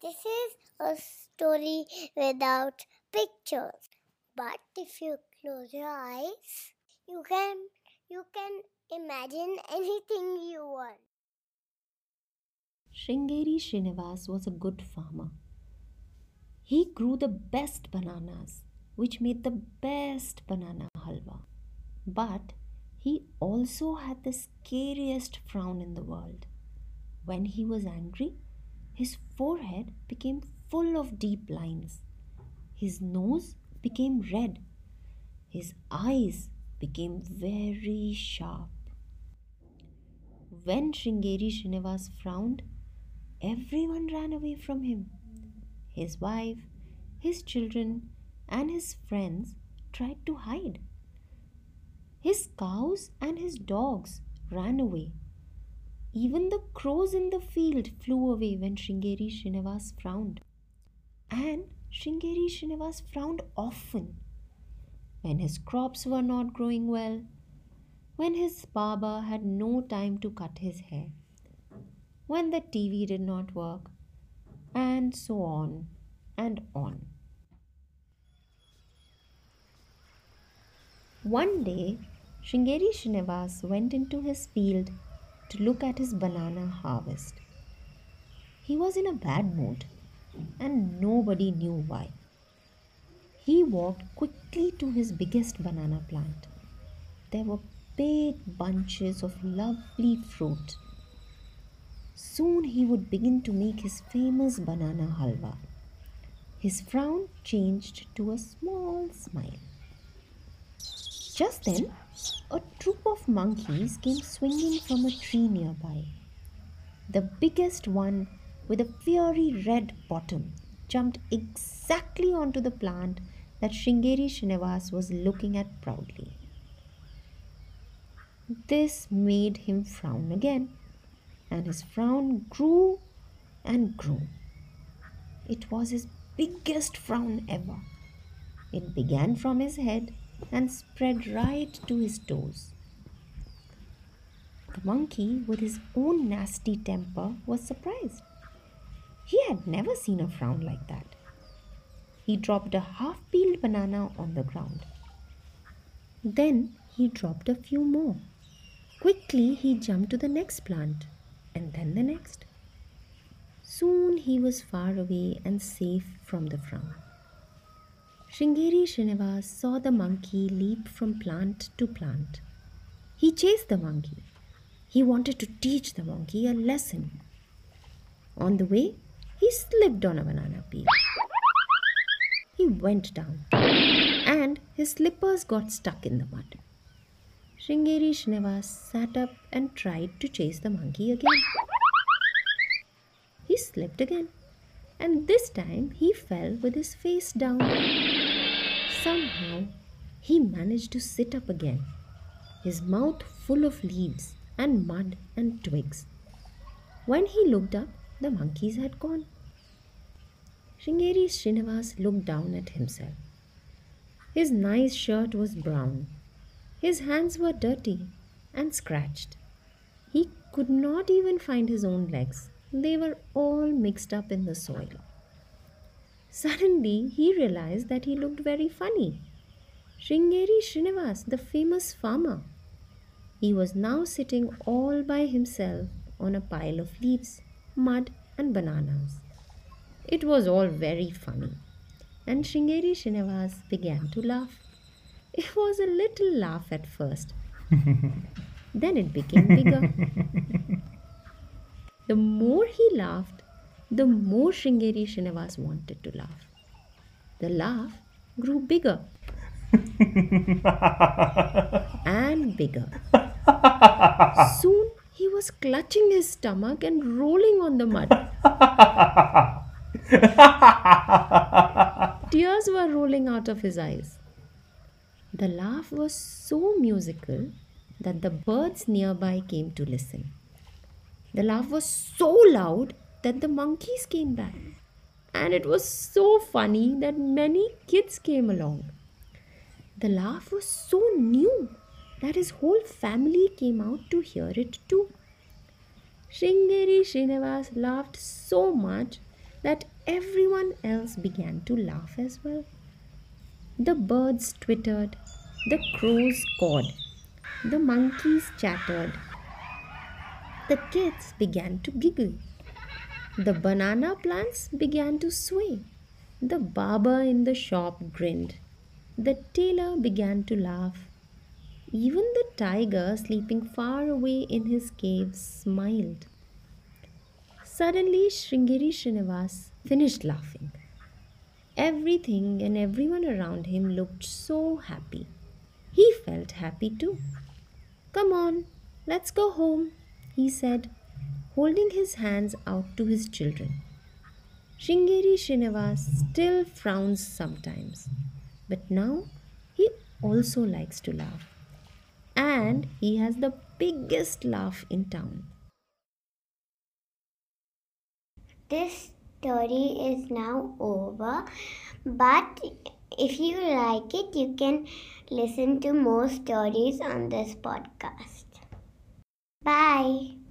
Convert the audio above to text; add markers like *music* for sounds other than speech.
This is a story without pictures. But if you close your eyes, you can you can imagine anything you want. Shringeri Srinivas was a good farmer. He grew the best bananas, which made the best banana halwa. But he also had the scariest frown in the world. When he was angry, his forehead became full of deep lines. His nose became red. His eyes became very sharp. When Shringeri Srinivas frowned, everyone ran away from him. His wife, his children, and his friends tried to hide. His cows and his dogs ran away. Even the crows in the field flew away when Shringeri Srinivas frowned. And Shringeri Srinivas frowned often. When his crops were not growing well, when his barber had no time to cut his hair, when the TV did not work, and so on and on. One day, Shringeri Srinivas went into his field to look at his banana harvest. He was in a bad mood and nobody knew why. He walked quickly to his biggest banana plant. There were big bunches of lovely fruit. Soon he would begin to make his famous banana halwa. His frown changed to a small smile. Just then, a troop of monkeys came swinging from a tree nearby. The biggest one, with a fiery red bottom, jumped exactly onto the plant that Shringeri Srinivas was looking at proudly. This made him frown again, and his frown grew and grew. It was his biggest frown ever. It began from his head and spread right to his toes. The monkey, with his own nasty temper, was surprised. He had never seen a frown like that. He dropped a half peeled banana on the ground. Then he dropped a few more. Quickly he jumped to the next plant and then the next. Soon he was far away and safe from the frown. Shringeri Srinivas saw the monkey leap from plant to plant. He chased the monkey. He wanted to teach the monkey a lesson. On the way, he slipped on a banana peel. He went down, and his slippers got stuck in the mud. Shringeri Srinivas sat up and tried to chase the monkey again. He slipped again, and this time he fell with his face down. Somehow, he managed to sit up again, his mouth full of leaves and mud and twigs. When he looked up, the monkeys had gone. Shringeri Srinivas looked down at himself. His nice shirt was brown. His hands were dirty and scratched. He could not even find his own legs. They were all mixed up in the soil. Suddenly, he realized that he looked very funny. Shringeri Srinivas, the famous farmer. He was now sitting all by himself on a pile of leaves, mud, and bananas. It was all very funny, and Shringeri Srinivas began to laugh. It was a little laugh at first, *laughs* then it became bigger. the more he laughed, the more Shringeri Srinivas wanted to laugh. The laugh grew bigger *laughs* and bigger. Soon he was clutching his stomach and rolling on the mud. *laughs* Tears were rolling out of his eyes. The laugh was so musical that the birds nearby came to listen. The laugh was so loud that the monkeys came back. And it was so funny that many kids came along. The laugh was so new that his whole family came out to hear it too. Shringeri Srinivas laughed so much that everyone else began to laugh as well. The birds twittered, the crows cawed, the monkeys chattered, the kids began to giggle, the banana plants began to sway, the barber in the shop grinned, the tailor began to laugh, even the tiger sleeping far away in his cave smiled. Suddenly, Sringeri Srinivas finished laughing. Everything and everyone around him looked so happy. He felt happy too. Come on, let's go home, he said, holding his hands out to his children. Sringeri Srinivas still frowns sometimes, but now he also likes to laugh. And he has the biggest laugh in town. This story is now over, but if you like it, you can listen to more stories on this podcast. Bye.